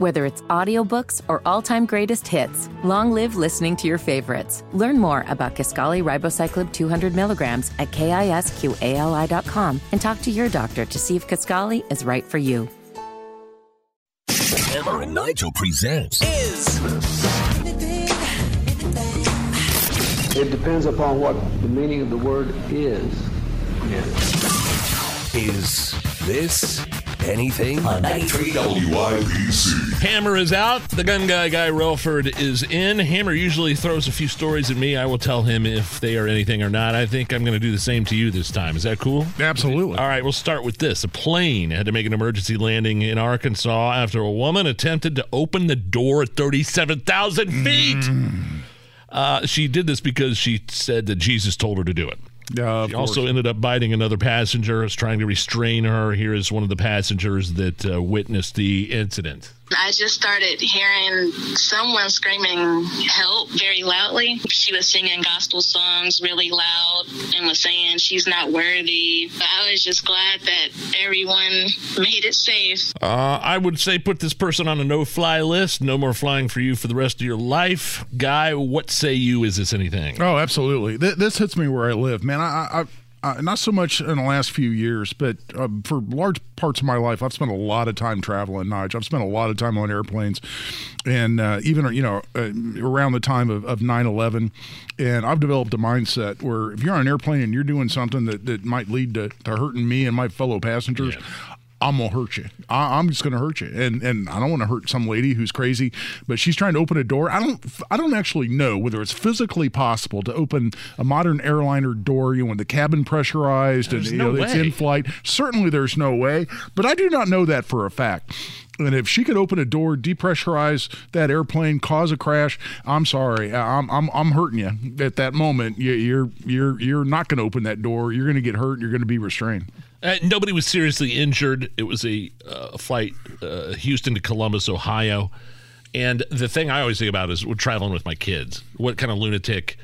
Whether it's audiobooks or all-time greatest hits, long live listening to your favorites. Learn more about Kisqali Ribociclib 200 milligrams at kisqali.com and talk to your doctor to see if Kisqali is right for you. Hammer and Nigel presents is It depends upon what the meaning of the word is. Is This Anything? on 93 WIBC. Hammer is out. The gun guy, Guy Relford, is in. Hammer usually throws a few stories at me. I will tell him if they are anything or not. I think I'm going to do the same to you this time. Is that cool? Absolutely. All right, we'll start with this. A plane had to make an emergency landing in Arkansas after a woman attempted to open the door at 37,000 feet. Uh, she did this because she said that Jesus told her to do it. Uh, She also ended up biting another passenger, was trying to restrain her. Here is one of the passengers that uh, witnessed the incident. I just started hearing someone screaming help very loudly. She was singing gospel songs really loud and was saying she's not worthy. But I was just glad that everyone made it safe. Uh, I would say put this person on a no-fly list. No more flying for you for the rest of your life. Guy, what say you? Is this anything? Oh, absolutely. Th- this hits me where I live, man. I, I, I not so much in the last few years, but uh, for large parts of my life, I've spent a lot of time traveling. Nige, I've spent a lot of time on airplanes, and uh, even you know uh, around the time of, of 9-11, and I've developed a mindset where if you're on an airplane and you're doing something that, that might lead to, to hurting me and my fellow passengers. I'm gonna hurt you. I, I'm just gonna hurt you, and and I don't want to hurt some lady who's crazy, but she's trying to open a door. I don't I don't actually know whether it's physically possible to open a modern airliner door. You know, when the cabin pressurized There's and no you know it's in flight. Certainly, there's no way, but I do not know that for a fact. And if she could open a door, depressurize that airplane, cause a crash, I'm sorry, I'm I'm, I'm hurting you at that moment. You, you're you're you're not going to open that door. You're going to get hurt. You're going to be restrained. Uh, nobody was seriously injured. It was a uh, flight uh, Houston to Columbus, Ohio. And the thing I always think about is we're traveling with my kids. What kind of lunatic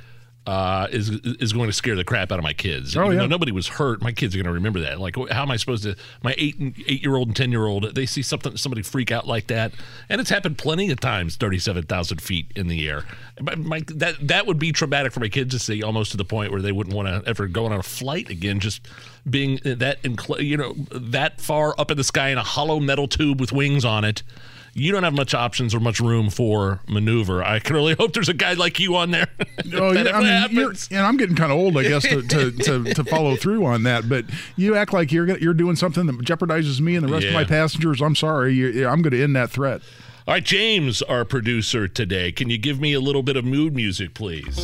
uh, is is going to scare the crap out of my kids? Oh, Even yeah. nobody was hurt, my kids are going to remember that. Like, how am I supposed to? My eight and- eight year old and ten year old, they see something somebody freak out like that, and it's happened plenty of times, thirty seven thousand feet in the air. My, my, that that would be traumatic for my kids to see, almost to the point where they wouldn't want to ever go on a flight again. Just being that you know that far up in the sky in a hollow metal tube with wings on it. You don't have much options or much room for maneuver. I can really hope there's a guy like you on there. Oh, yeah. I mean, you're, and I'm getting kind of old, I guess, to, to, to, to follow through on that. But you act like you're gonna- you're doing something that jeopardizes me and the rest of my passengers. I'm sorry. You, I'm going to end that threat. All right, James, our producer today, can you give me a little bit of mood music, please?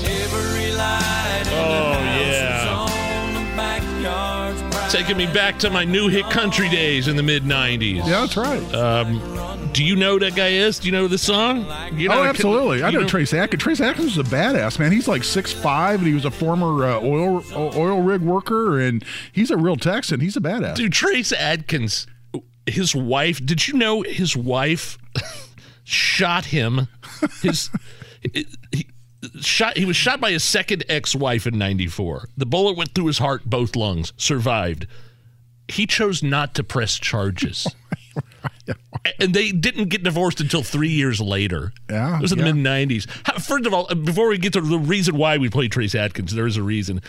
Taking me back to my new hit country days in the mid 90s. Yeah, that's right. Do you know who that guy is? Do you know this song? You oh, know- absolutely. I you know Trace Adkins. Trace Adkins was a badass man. He's like six five, and he was a former uh, oil oil rig worker, and he's a real Texan. He's a badass. Dude, Trace Adkins, his wife, did you know his wife shot him? His. he, Shot, he was shot by his second ex-wife in 94. The bullet went through his heart, both lungs, survived. He chose not to press charges. and they didn't get divorced until three years later. Yeah, It was in the yeah. mid 90s. How- First of all, before we get to the reason why we played Trace Adkins, there is a reason.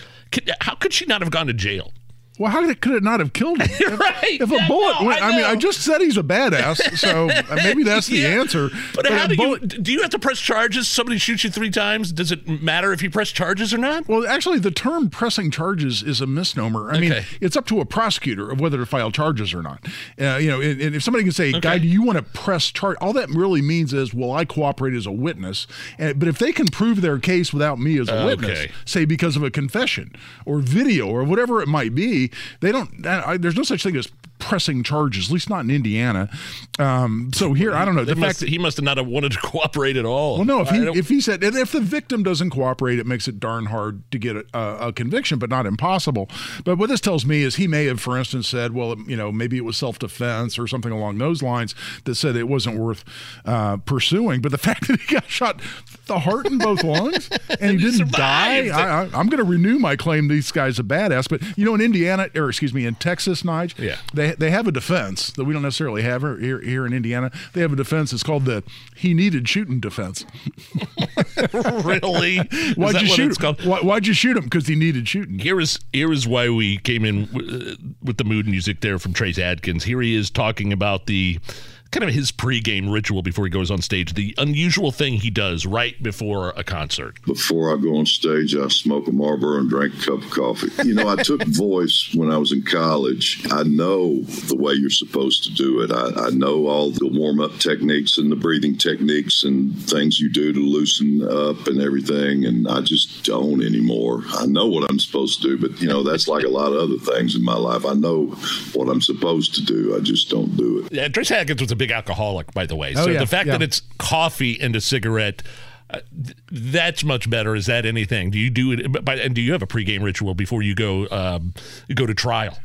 How could she not have gone to jail? Well, how could it not have killed him? If, Right. if a bullet no, went, I I, mean, I just said he's a badass, so uh, maybe that's the Yeah. answer. But, how a do you do you have to press charges? Somebody shoots you three times. Does it matter if you press charges or not? Well, actually, the term pressing charges is a misnomer. I mean, it's up to a prosecutor of whether to file charges or not. Uh, you know, and, and if somebody can say, "Guy, do you want to press charge?" All that really means is, "Well, I cooperate as a witness." And, but if they can prove their case without me as a witness, Okay. say because of a confession or video or whatever it might be, they don't. I, there's no such thing as pressing charges, at least not in Indiana. Um, so here, I don't know. The must, fact he must have not have wanted to cooperate at all. well, no. If he if he said and if the victim doesn't cooperate, it makes it darn hard to get a, a conviction, but not impossible. But what this tells me is he may have, for instance, said, well, you know, maybe it was self defense or something along those lines that said it wasn't worth uh, pursuing. But the fact that he got shot the heart in both lungs and he didn't die, survived. I, I, I'm going to renew my claim. These guy's a badass. But you know, in Indiana, or excuse me, in Texas, Nige, Yeah. they they they have a defense that we don't necessarily have here here in Indiana. They have a defense. It's called the he needed shooting defense. really? Why'd you shoot him? Why, why'd you shoot him? Because he needed shooting. Here is here is why we came in w- uh, with the mood music there from Trace Adkins. Here he is talking about the kind of his pregame ritual before he goes on stage, the unusual thing he does right before a concert. Before I go on stage, I smoke a Marlboro and drink a cup of coffee. You know, I took voice when I was in college. I know the way you're supposed to do it. I, I know all the warm up techniques and the breathing techniques and things you do to loosen up and everything. And I just don't anymore. I know what I'm supposed to do, but, you know, that's like a lot of other things in my life. I know what I'm supposed to do. I just don't do it. Yeah, Trace Adkins was a big alcoholic, by the way. Oh, so yeah, the fact yeah. that it's coffee and a cigarette. Uh, th- that's much better. Is that anything? Do you do it? But and do you have a pregame ritual before you go um, you go to trial?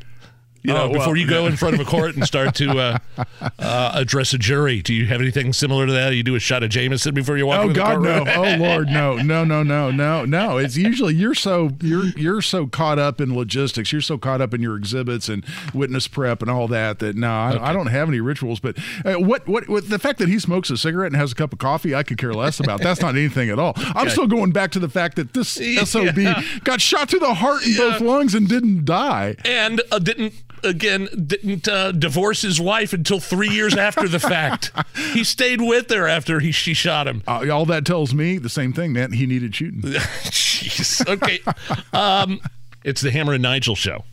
You know, Oh, well, before you go in front of a court and start to uh, uh, address a jury, do you have anything similar to that? You do a shot of Jameson before you walk Oh into the God, no! Oh Lord, no, no, no, no, no, no! It's usually you're so you're you're so caught up in logistics, you're so caught up in your exhibits and witness prep and all that that no, I, I don't have any rituals. But uh, what, what what the fact that he smokes a cigarette and has a cup of coffee, I could care less about. That's not anything at all. I'm still going back to the fact that this sob got shot through the heart in both lungs and didn't die. and uh, didn't again didn't uh, divorce his wife until three years after the fact. he stayed with her after he she shot him. Uh, all that tells me the same thing, man. He needed shooting. Jeez. Okay. Um, it's the Hammer and Nigel show.